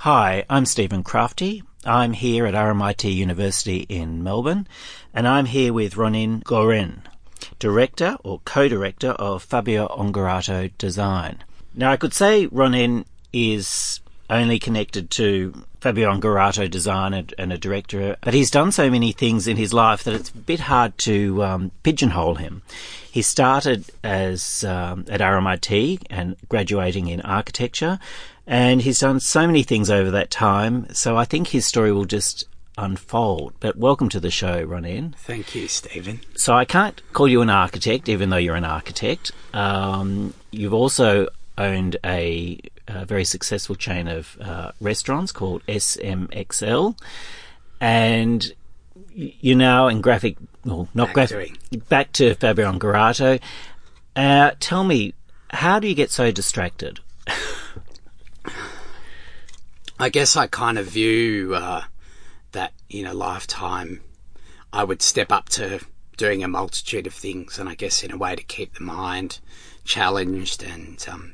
Hi, I'm Stephen Crafti. I'm here at RMIT University in Melbourne, and I'm here with Ronnen Goren, director or co-director of Fabio Ongarato Design. Now, I could say Ronin is only connected to Fabio Ongarato Design and, and, a director, but he's done so many things in his life that it's a bit hard to um, pigeonhole him. He started as um, at RMIT and graduating in architecture, and he's done so many things over that time. So I think his story will just unfold. But welcome to the show, Ronnen. Thank you, Stephen. So I can't call you an architect, even though you're an architect. Um, you've also owned a, a, very successful chain of uh, restaurants called SMXL, and you're now in graphic, well, not graphic, back to Fabio Ongarato. Uh, tell me, how do you get so distracted? I guess I kind of view uh, that in a lifetime, I would step up to doing a multitude of things, and I guess in a way to keep the mind challenged and um,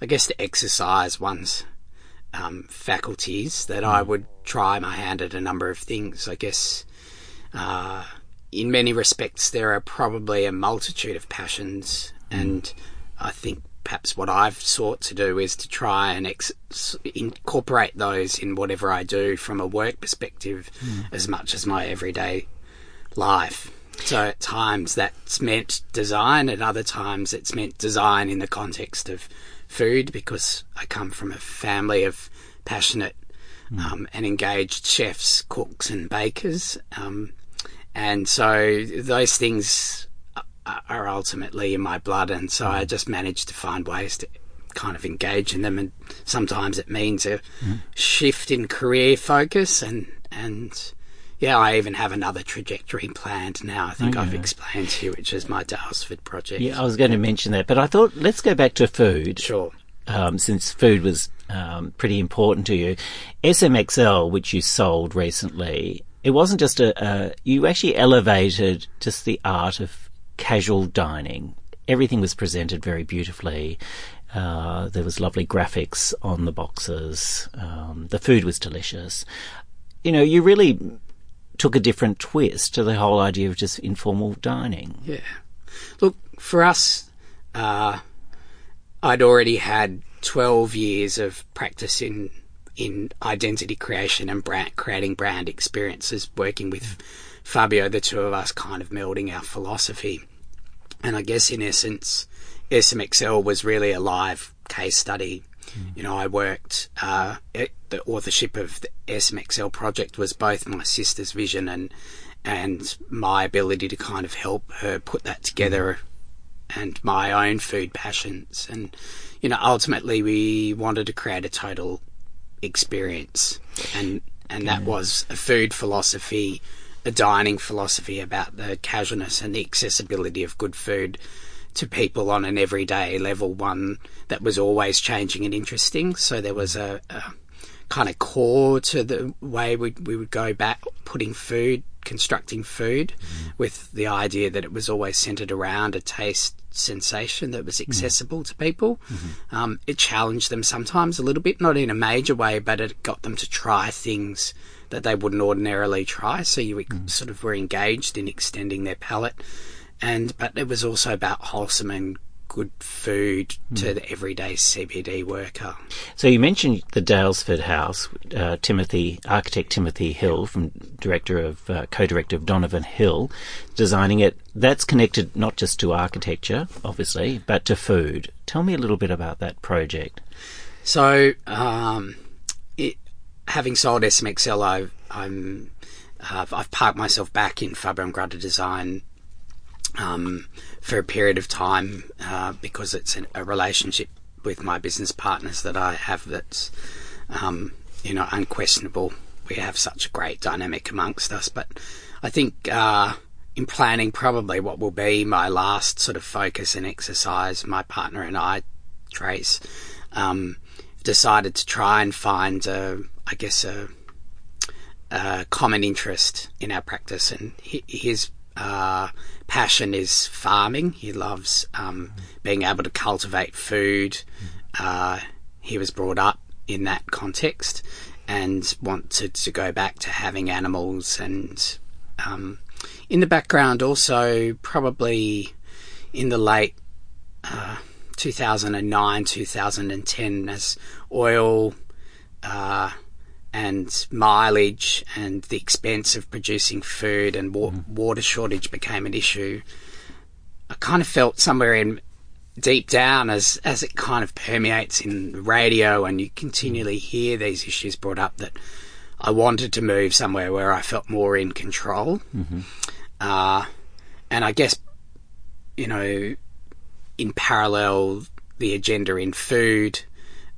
I guess to exercise one's um, faculties, that I would try my hand at a number of things. I guess uh, in many respects, there are probably a multitude of passions, and I think perhaps what I've sought to do is to try and ex- incorporate those in whatever I do from a work perspective mm. as much as my everyday life. So at times that's meant design, at other times it's meant design in the context of food because I come from a family of passionate mm. um, and engaged chefs, cooks, and bakers. Um, and so those things are ultimately in my blood, and so I just managed to find ways to kind of engage in them. And sometimes it means a mm. shift in career focus, and and yeah, I even have another trajectory planned now. I think okay. I've explained to you, which is my Daylesford project. Yeah, I was going to mention that, but I thought let's go back to food. Sure. Um, since food was um, pretty important to you, SMXL, which you sold recently, it wasn't just a, a you actually elevated just the art of casual dining. Everything was presented very beautifully. Uh, there was lovely graphics on the boxes. Um, the food was delicious. You know, you really took a different twist to the whole idea of just informal dining. Yeah. Look, for us, uh, I'd already had 12 years of practice in in identity creation and brand, creating brand experiences, working with Fabio, the two of us kind of melding our philosophy. And I guess in essence, SMXL was really a live case study. Mm. You know, I worked, uh, the authorship of the SMXL project was both my sister's vision and, and my ability to kind of help her put that together mm. and my own food passions. And, you know, ultimately we wanted to create a total experience and, and that was a food philosophy a dining philosophy about the casualness and the accessibility of good food to people on an everyday level, one that was always changing and interesting. So there was a, a kind of core to the way we, we would go back putting food, constructing food, mm. with the idea that it was always centered around a taste sensation that was mm. accessible mm. to people. Mm-hmm. Um, it challenged them sometimes a little bit, not in a major way, but it got them to try things that they wouldn't ordinarily try. So you mm. sort of were engaged in extending their palate, and but it was also about wholesome and good food mm. to the everyday CBD worker. So you mentioned the Daylesford House, uh, Timothy architect Timothy Hill, from director of uh, co-director of Donovan Hill, designing it. That's connected not just to architecture, obviously, but to food. Tell me a little bit about that project. So. Um, having sold SMXL, I've, I'm, uh, I've parked myself back in Fabio Ongarato Design um, for a period of time uh, because it's an, a relationship with my business partners that I have that's, um, you know, unquestionable. We have such a great dynamic amongst us, but I think uh, in planning probably what will be my last sort of focus and exercise, my partner and I, Trace, um, decided to try and find a, I guess, a, a common interest in our practice. And his uh, passion is farming. He loves um, being able to cultivate food. Uh, he was brought up in that context and wanted to go back to having animals and um, in the background also probably in the late uh, 2009 2010 as oil uh, and mileage and the expense of producing food and wa- mm-hmm. water shortage became an issue I kind of felt somewhere in deep down as as it kind of permeates in radio and you continually mm-hmm. hear these issues brought up that I wanted to move somewhere where I felt more in control. Mm-hmm. Uh, and I guess, you know, in parallel, the agenda in food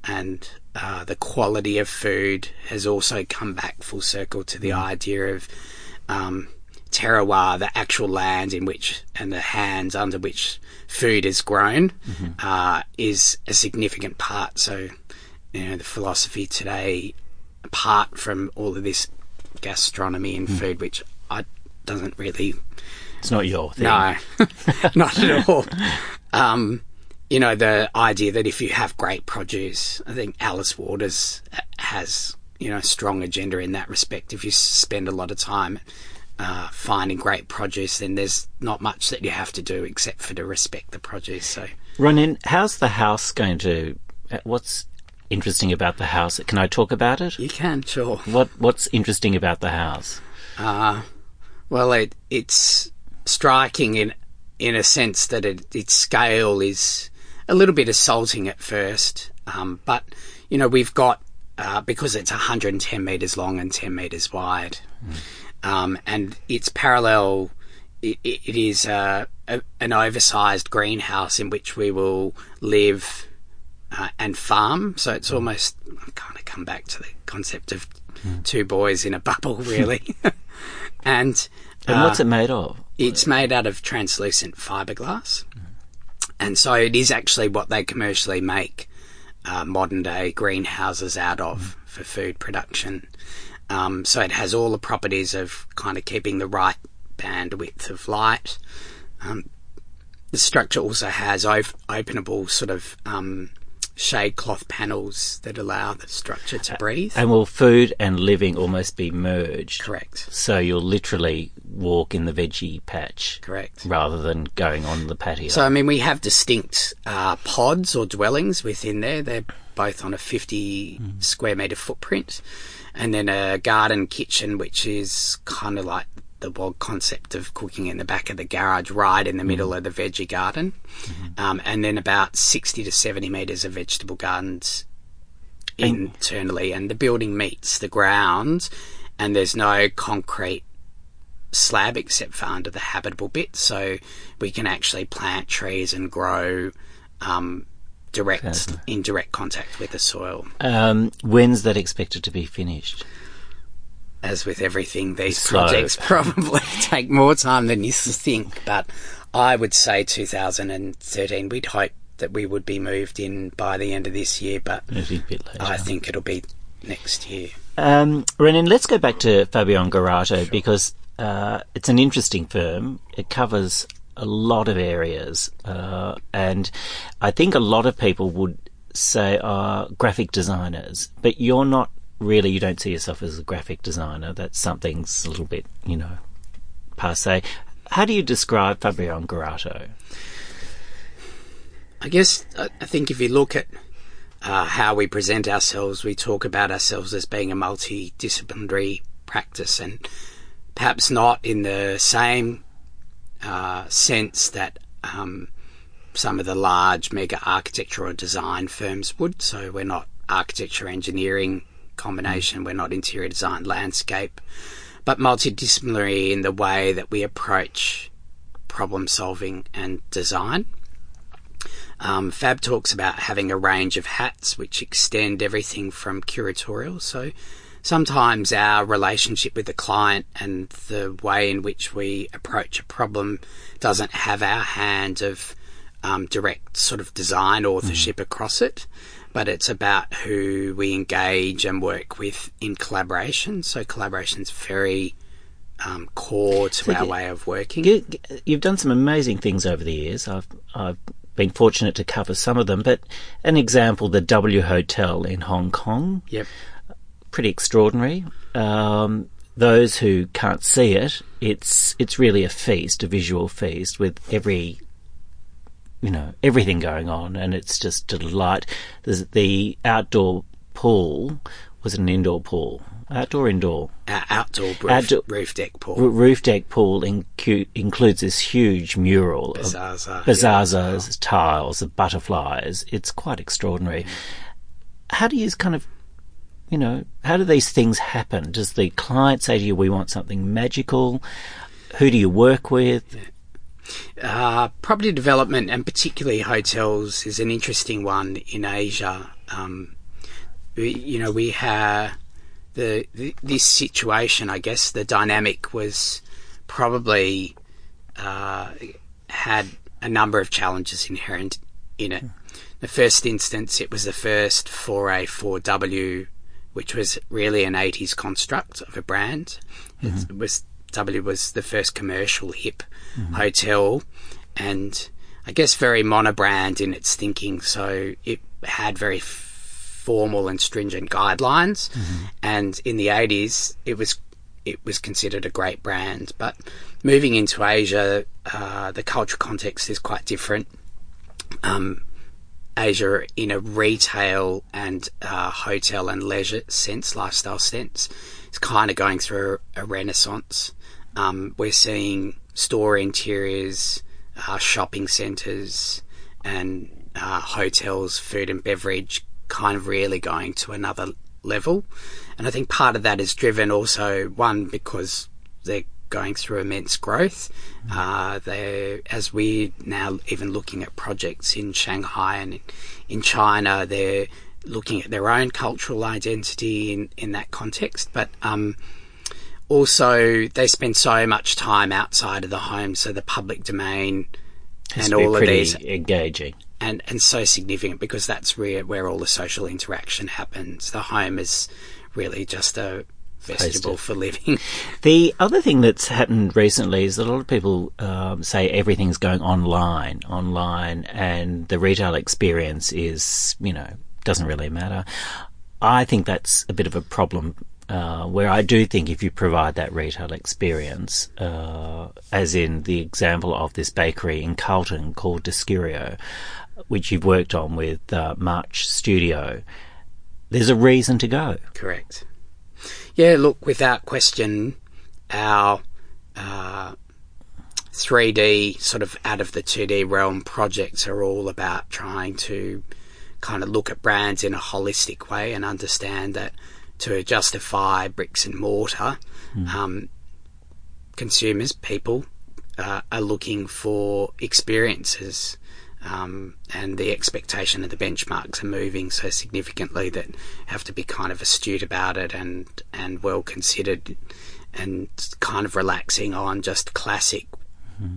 and uh, the quality of food has also come back full circle to the idea of um, terroir, the actual land in which and the hands under which food is grown, uh, is a significant part. So, you know, the philosophy today, apart from all of this gastronomy and food, which I doesn't really It's not your thing. no, not at all. Um, you know, the idea that if you have great produce, I think Alice Waters has, you know, a strong agenda in that respect. If you spend a lot of time uh, finding great produce, then there's not much that you have to do except for to respect the produce. So, Ronnen, how's the house going to? uh, What's interesting about the house? Can I talk about it? you can, sure. What What's interesting about the house? Uh, well, it, it's striking in in a sense that it, its scale is a little bit assaulting at first, um, but you know we've got uh, because it's 110 meters long and 10 meters wide, um, and it's parallel. It, it it is uh, a, an oversized greenhouse in which we will live uh, and farm. So it's almost I kind of come back to the concept of two boys in a bubble, really. and And uh, what's it made of? it's made out of translucent fiberglass, and so it is actually what they commercially make uh, modern day greenhouses out of for food production. Um, so it has all the properties of kind of keeping the right bandwidth of light. Um, the structure also has op- openable sort of um, shade cloth panels that allow the structure to breathe. And will food and living almost be merged? Correct. So you'll literally walk in the veggie patch Correct. rather than going on the patio. So, I mean, we have distinct uh, pods or dwellings within there. They're both on a 50 square metre footprint. And then a garden kitchen, which is kind of like the wild concept of cooking in the back of the garage, right in the middle of the veggie garden. Um, and then about 60 to 70 metres of vegetable gardens internally. And the building meets the ground, and there's no concrete slab except for under the habitable bit, so we can actually plant trees and grow um, direct in direct contact with the soil. um, when's that expected to be finished? As with everything, these Slow. projects probably take more time than you think, but I would say 2013. We'd hope that we would be moved in by the end of this year, but It'll be a bit later. I think it'll be next year. Um, Ronnen, let's go back to Fabio Ongarato because uh, it's an interesting firm. It covers a lot of areas, uh, and I think a lot of people would say are graphic designers, but you're not really. You don't see yourself as a graphic designer. That's something's a little bit, you know, passe. How do you describe Fabio Ongarato? I guess I I think if you look at uh, how we present ourselves, we talk about ourselves as being a multidisciplinary practice, and perhaps not in the same uh, sense that um, some of the large mega architecture or design firms would. So we're not architecture engineering combination, we're not interior design landscape, but multidisciplinary in the way that we approach problem solving and design. Um, Fab talks about having a range of hats which extend everything from curatorial. So sometimes our relationship with the client and the way in which we approach a problem doesn't have our hand of um, direct sort of design authorship across it, but it's about who we engage and work with in collaboration. So collaboration is very um, core to our you- way of working. You, you've done some amazing things over the years. I've I've been fortunate to cover some of them, but an example, the W Hotel in Hong Kong, Yep. pretty extraordinary. Um, those who can't see it, it's it's really a feast, a visual feast with every, you know, everything going on, and it's just a delight. There's the outdoor pool was an indoor pool, outdoor indoor. Our outdoor roof, Outdoor- roof deck pool. R- roof deck pool incu- includes this huge mural of Bazaza. bazazas, tiles, the butterflies. It's quite extraordinary. Mm. How do you kind of, you know, how do these things happen? Does the client say to you, "We want something magical"? Who do you work with? Uh, property development and particularly hotels is an interesting one in Asia. Um, we, you know, we have the, the this situation. I guess the dynamic was probably uh, had a number of challenges inherent in it. The first instance, it was the first foray for W, which was really an 80s construct of a brand. It was W was the first commercial hip hotel, and I guess very monobrand in its thinking. So it had very f- formal and stringent guidelines, and in the 80s, it was it was considered a great brand. But moving into Asia, uh, the cultural context is quite different. Um, Asia in a retail and uh, hotel and leisure sense, lifestyle sense, is kind of going through a renaissance. Um, we're seeing store interiors, uh, shopping centres, and uh, hotels, food and beverage kind of really going to another level. And I think part of that is driven also, one, because they're going through immense growth. Uh, they, as we now even looking at projects in Shanghai and in, in China, they're looking at their own cultural identity in, in that context. But um, also, they spend so much time outside of the home, so the public domain Has and all of these engaging. and and so significant because that's where where all the social interaction happens. The home is really just a vestibule for living. The other thing that's happened recently is that a lot of people um, say everything's going online, online, and the retail experience is, you know, doesn't really matter. I think that's a bit of a problem. Uh, where I do think if you provide that retail experience, uh, as in the example of this bakery in Carlton called D. Chirico, which you've worked on with uh, March Studio, there's a reason to go. Correct. Yeah, look, without question, our uh, 3D sort of out of the 2D realm projects are all about trying to kind of look at brands in a holistic way and understand that to justify bricks and mortar, um, consumers, people, uh, are looking for experiences. Um, and the expectation of the benchmarks are moving so significantly that have to be kind of astute about it and, and well considered and kind of relaxing on just classic,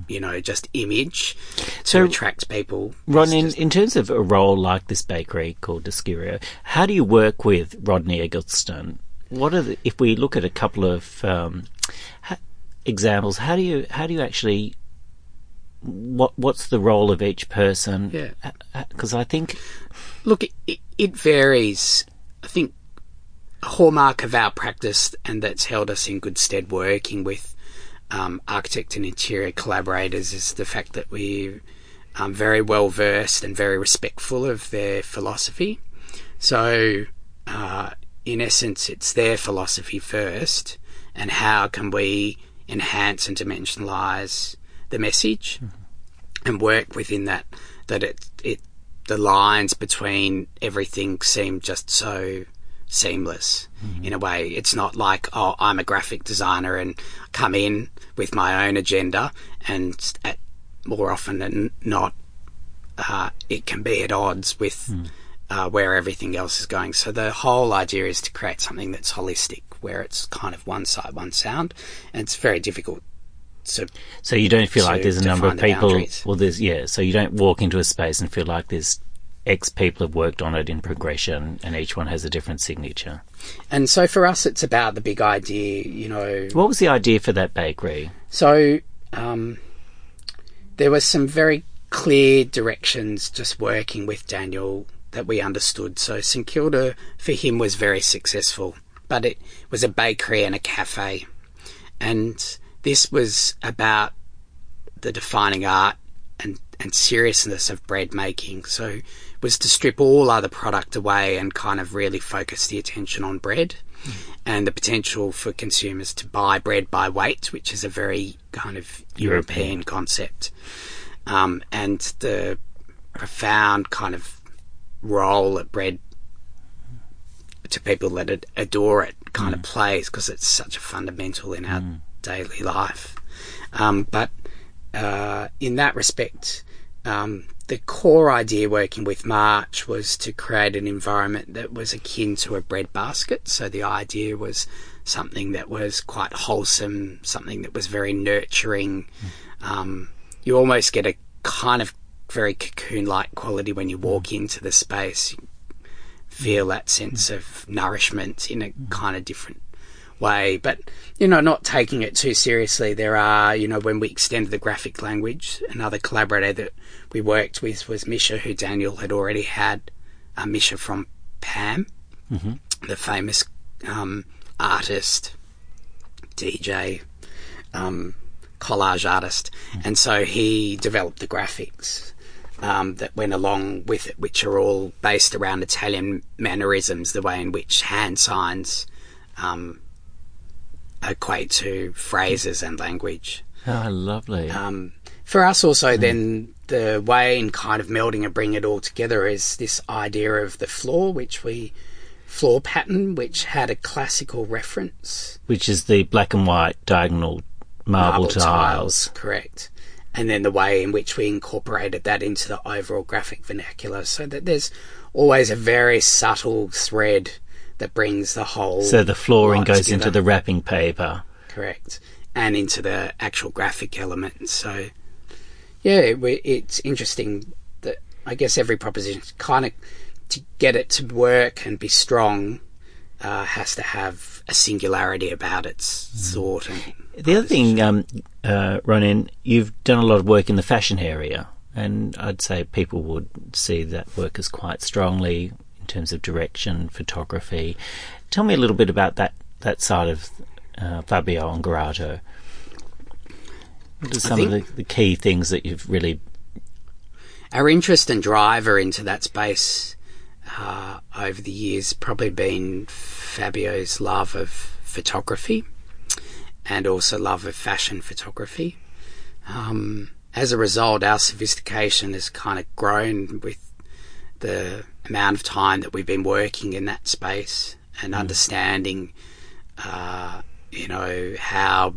you know, just image to So- attract people. Ron, in, just- in terms of a role like this bakery called D. Chirico, how do you work with Rodney Eggleston? What are the, if we look at a couple of um, ha- examples? How do you how do you actually what what's the role of each person? Yeah. because I think Look, it, it, it varies. I think a hallmark of our practice, and that's held us in good stead working with um, architect and interior collaborators, is the fact that we're um, very well versed and very respectful of their philosophy. So, uh, in essence, it's their philosophy first, and how can we enhance and dimensionalize the message and work within that that it it the lines between everything seem just so seamless in a way. It's not like oh I'm a graphic designer and come in with my own agenda and at more often than not uh, it can be at odds with uh, where everything else is going. So the whole idea is to create something that's holistic where it's kind of one side one sound and it's very difficult to so. You don't feel like there's a number of people. boundaries. Well, there's yeah. So you don't walk into a space and feel like there's X people have worked on it in progression, and each one has a different signature. And so for us, it's about the big idea, you know. What was the idea for that bakery? So um, there was some very clear directions just working with Daniel that we understood. So St Kilda for him was very successful, but it was a bakery and a cafe. And this was about the defining art and, and seriousness of bread making. So was to strip all other product away and kind of really focus the attention on bread mm. and the potential for consumers to buy bread by weight, which is a very kind of European, European concept. Um, and the profound kind of role that bread to people that adore it kind mm. of plays because it's such a fundamental in our mm. Daily life. Um, but uh, in that respect, um, the core idea working with March was to create an environment that was akin to a bread basket. So the idea was something that was quite wholesome, something that was very nurturing. Mm. Um, you almost get a kind of very cocoon like quality when you walk mm. into the space. You feel that sense mm. of nourishment in a kind of different way, but you know, not taking it too seriously. There are, you know, when we extended the graphic language, another collaborator that we worked with was Misha, who Daniel had already had. Uh, Misha from Pam, mm-hmm. the famous um, artist, DJ, um, collage artist, mm-hmm. and so he developed the graphics. Um, that went along with it, which are all based around Italian mannerisms, the way in which hand signs um, equate to phrases and language. Oh, lovely. Um, for us, also, mm. then the way in kind of melding and bringing it all together is this idea of the floor, which we floor pattern, which had a classical reference, which is the black and white diagonal marble, marble tiles. tiles. Correct. And then the way in which we incorporated that into the overall graphic vernacular, so that there's always a very subtle thread that brings the whole. So the flooring goes together. into the wrapping paper. Correct. And into the actual graphic element. So, yeah, it, it's interesting that I guess every proposition kind of to get it to work and be strong uh, has to have a singularity about its mm. thought. And the other thing, um, uh, Ronnen, you've done a lot of work in the fashion area, and I'd say people would see that work as quite strongly in terms of direction, photography. Tell me a little bit about that that side of uh, Fabio Ongarato. What are some of the, the key things that you've really our interest and driver into that space uh, over the years probably been Fabio's love of photography and also love of fashion photography. Um, as a result, our sophistication has kind of grown with the amount of time that we've been working in that space and mm. understanding, uh, you know, how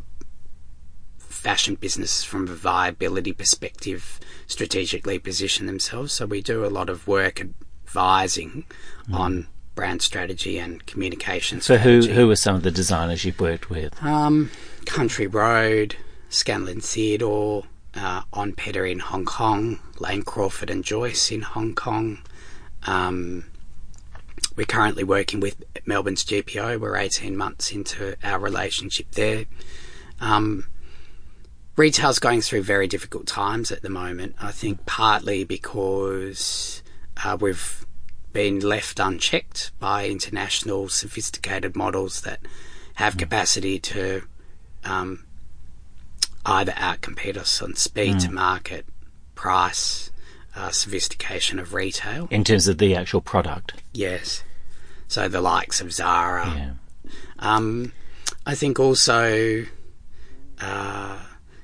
fashion businesses from a viability perspective strategically position themselves. So we do a lot of work advising mm. on brand strategy and communication. So strategy. who who are some of the designers you've worked with? Um, Country Road, Scanlan Theodore, uh, On Pedder in Hong Kong, Lane Crawford and Joyce in Hong Kong, um, we're currently working with Melbourne's GPO. We're 18 months into our relationship there. Um, retail's going through very difficult times at the moment. I think partly because uh, we've been left unchecked by international sophisticated models that have mm. capacity to um, either outcompete us on speed mm. to market, price, uh, sophistication of retail. In terms of the actual product? Yes. So the likes of Zara. Yeah. Um, I think also uh,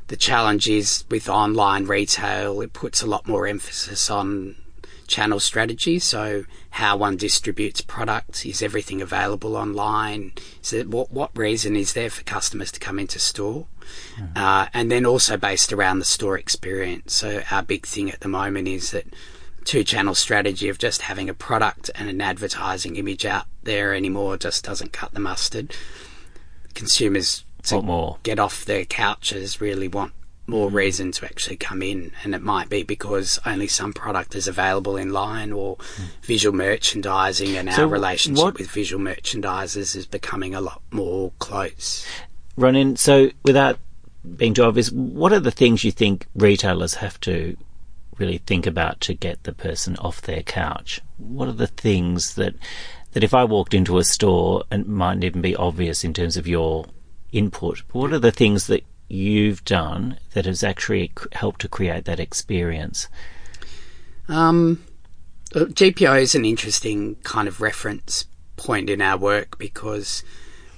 the challenge is with online retail, it puts a lot more emphasis on channel strategy. So how one distributes products is everything available online. So what what reason is there for customers to come into store? Mm. Uh, and then also based around the store experience. So our big thing at the moment is that two channel strategy of just having a product and an advertising image out there anymore just doesn't cut the mustard. Consumers to more. get off their couches really want more reason to actually come in, and it might be because only some product is available in line or mm. visual merchandising, and so our relationship what, with visual merchandisers is becoming a lot more close. Ronnen, so without being too obvious, what are the things you think retailers have to really think about to get the person off their couch? What are the things that that if I walked into a store and mightn't even be obvious in terms of your input, but what are the things that you've done that has actually helped to create that experience? Um, GPO is an interesting kind of reference point in our work because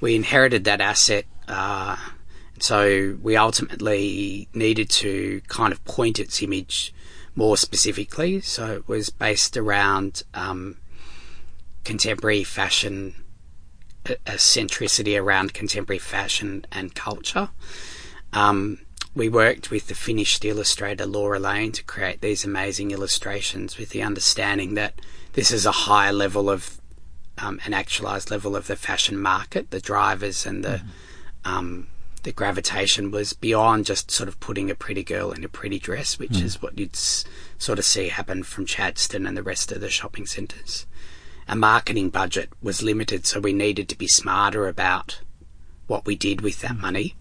we inherited that asset. Uh, so we ultimately needed to kind of point its image more specifically. So it was based around um, contemporary fashion, a, a, centricity around contemporary fashion and culture. Um, we worked with the Finnish illustrator Laura Laine to create these amazing illustrations with the understanding that this is a higher level of um, an actualized level of the fashion market, the drivers and the mm-hmm. um, the gravitation was beyond just sort of putting a pretty girl in a pretty dress, which mm. is what you'd s- sort of see happen from Chadstone and the rest of the shopping centres. Our marketing budget was limited, so we needed to be smarter about what we did with that mm. money.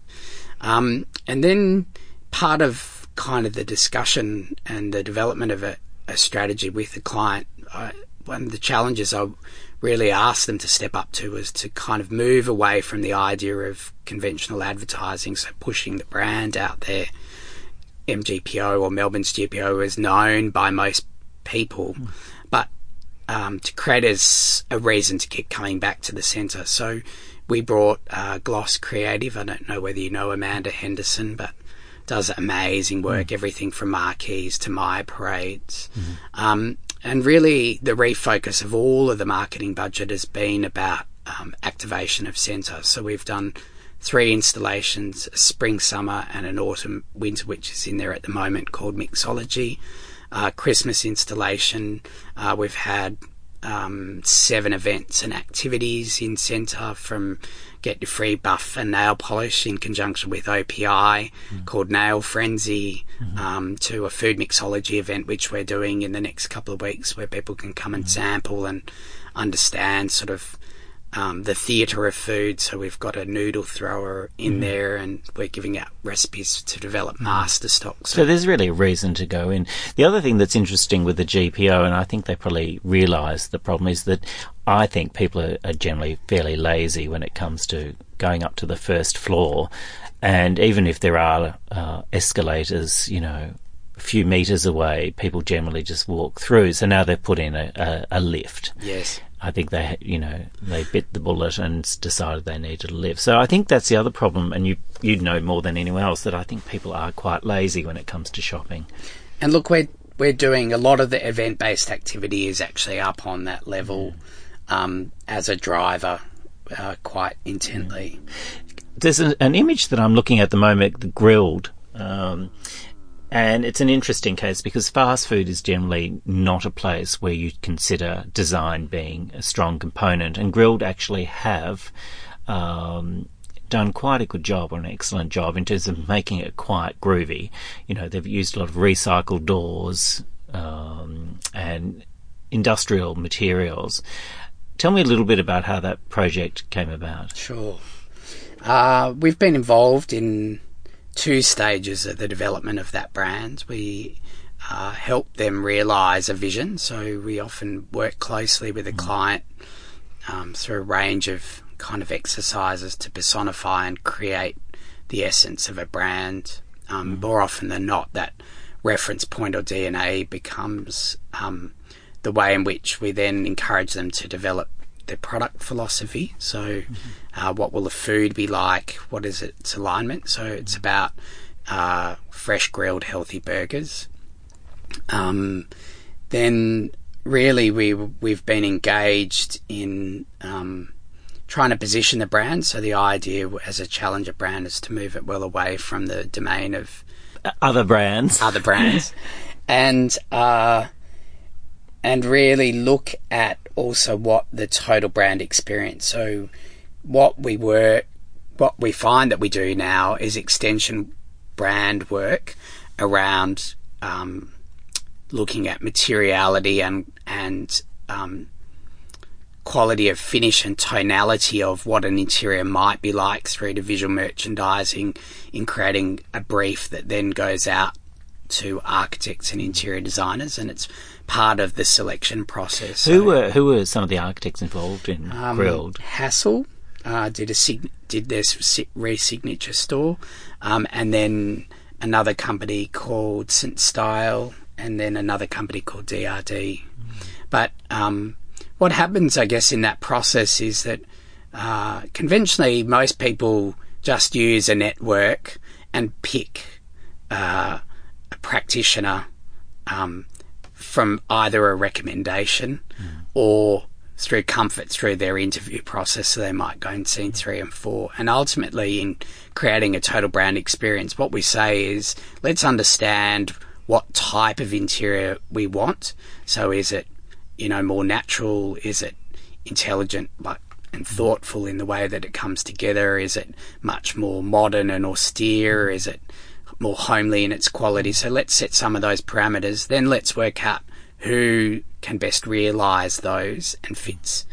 Um, and then part of kind of the discussion and the development of a, a strategy with the client, I, one of the challenges I really asked them to step up to was to kind of move away from the idea of conventional advertising, so pushing the brand out there. MGPO or Melbourne's GPO is known by most people, mm. but um, to create as a reason to keep coming back to the centre. So we brought uh, Gloss Creative. I don't know whether you know Amanda Henderson, but does amazing work, mm. everything from marquees to my parades. Mm-hmm. Um, and really, the refocus of all of the marketing budget has been about um, activation of centre. So we've done three installations a spring, summer, and an autumn, winter, which is in there at the moment called Mixology. Uh, Christmas installation. Uh, we've had um, seven events and activities in centre from get your free buff and nail polish in conjunction with OPI mm. called Nail Frenzy mm-hmm. um, to a food mixology event which we're doing in the next couple of weeks where people can come and mm. sample and understand sort of um, the theatre of food. So we've got a noodle thrower in mm. there, and we're giving out recipes to develop mm. master stocks. So. so. there's really a reason to go in. The other thing that's interesting with the GPO, and I think they probably realise the problem is that I think people are, are generally fairly lazy when it comes to going up to the first floor, and even if there are uh, escalators, you know, a few meters away, people generally just walk through. So now they've put in a, a, a lift. Yes. I think they, you know, they bit the bullet and decided they needed to live. So I think that's the other problem, and you you know more than anyone else that I think people are quite lazy when it comes to shopping. And look, we're we're doing a lot of the event based activity is actually up on that level um, as a driver, uh, quite intently. There's an, an, image that I'm looking at the moment, the Grill'd. Um, and it's an interesting case because fast food is generally not a place where you consider design being a strong component. And Grill'd actually have um, done quite a good job or an excellent job in terms of making it quite groovy. You know, they've used a lot of recycled doors um, and industrial materials. Tell me a little bit about how that project came about. Sure. Uh, we've been involved in two stages of the development of that brand. We uh, help them realise a vision, so we often work closely with a mm. client um, through a range of kind of exercises to personify and create the essence of a brand. Um, mm. More often than not, that reference point or DNA becomes um, the way in which we then encourage them to develop their product philosophy. So, mm-hmm. uh, what will the food be like? What is its alignment? So, it's about uh, fresh grilled healthy burgers. Um, then, really, we we've been engaged in um, trying to position the brand. So, the idea as a challenger brand is to move it well away from the domain of other brands, other brands, and uh, and really look at also what the total brand experience. So, what we were, what we find that we do now is extension brand work around um, looking at materiality and and um, quality of finish and tonality of what an interior might be like through to visual merchandising in creating a brief that then goes out to architects and interior designers, and it's part of the selection process. Who were who were some of the architects involved in Um, Grill'd? Hassell uh, did a sig- did their re-signature store, um, and then another company called St Style, and then another company called DRD. But um, what happens, I guess, in that process is that uh, conventionally most people just use a network and pick uh, a practitioner um, from either a recommendation hmm. or through comfort through their interview process. So they might go and see three and four. And ultimately, in creating a total brand experience, what we say is let's understand what type of interior we want. So is it, you know, more natural? Is it intelligent, like and hmm. thoughtful in the way that it comes together? Is it much more modern and austere? Is it more homely in its quality? So let's set some of those parameters. Then let's work out who can best realise those and fits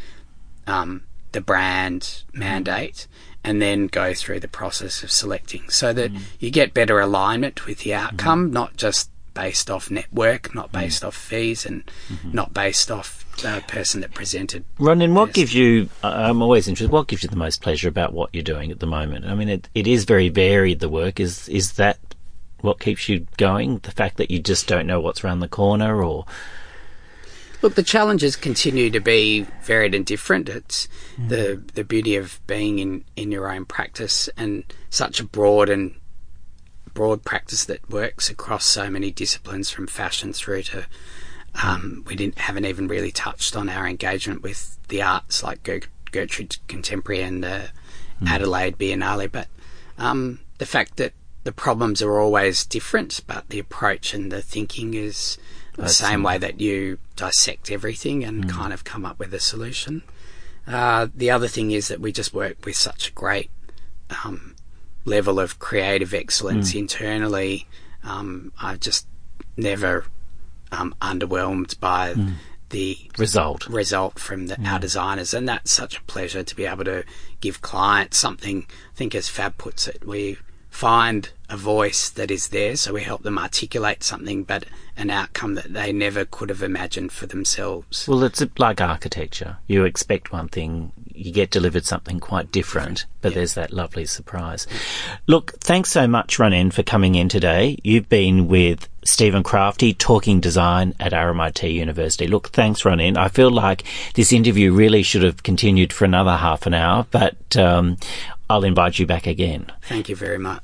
um, the brand mandate, and then go through the process of selecting so that mm. you get better alignment with the mm-hmm. outcome, not just based off network, not mm. based off fees, and mm-hmm. not based off the person that presented. Ronnen, what gives you? I'm always interested. What gives you the most pleasure about what you're doing at the moment? I mean, it, it is very varied. The work is is that what keeps you going? The fact that you just don't know what's around the corner, or Look, the challenges continue to be varied and different. It's the the beauty of being in, in your own practice and such a broad and broad practice that works across so many disciplines from fashion through to um, we didn't haven't even really touched on our engagement with the arts like Ger- Gertrude Contemporary and the Adelaide Biennale, but um, the fact that the problems are always different, but the approach and the thinking is the same way that you dissect everything and kind of come up with a solution. Uh, the other thing is that we just work with such a great um, level of creative excellence internally. Um, I've just never um, underwhelmed by the result? result from the, our designers, and that's such a pleasure to be able to give clients something. I think, as Fab puts it, we find a voice that is there, so we help them articulate something, but an outcome that they never could have imagined for themselves. Well, it's like architecture. You expect one thing, you get delivered something quite different, but there's that lovely surprise. Look, thanks so much, Ronnen, for coming in today. You've been with Stephen Crafti talking design at RMIT University. Look, thanks, Ronnen. I feel like this interview really should have continued for another half an hour, but um, I'll invite you back again. Thank you very much.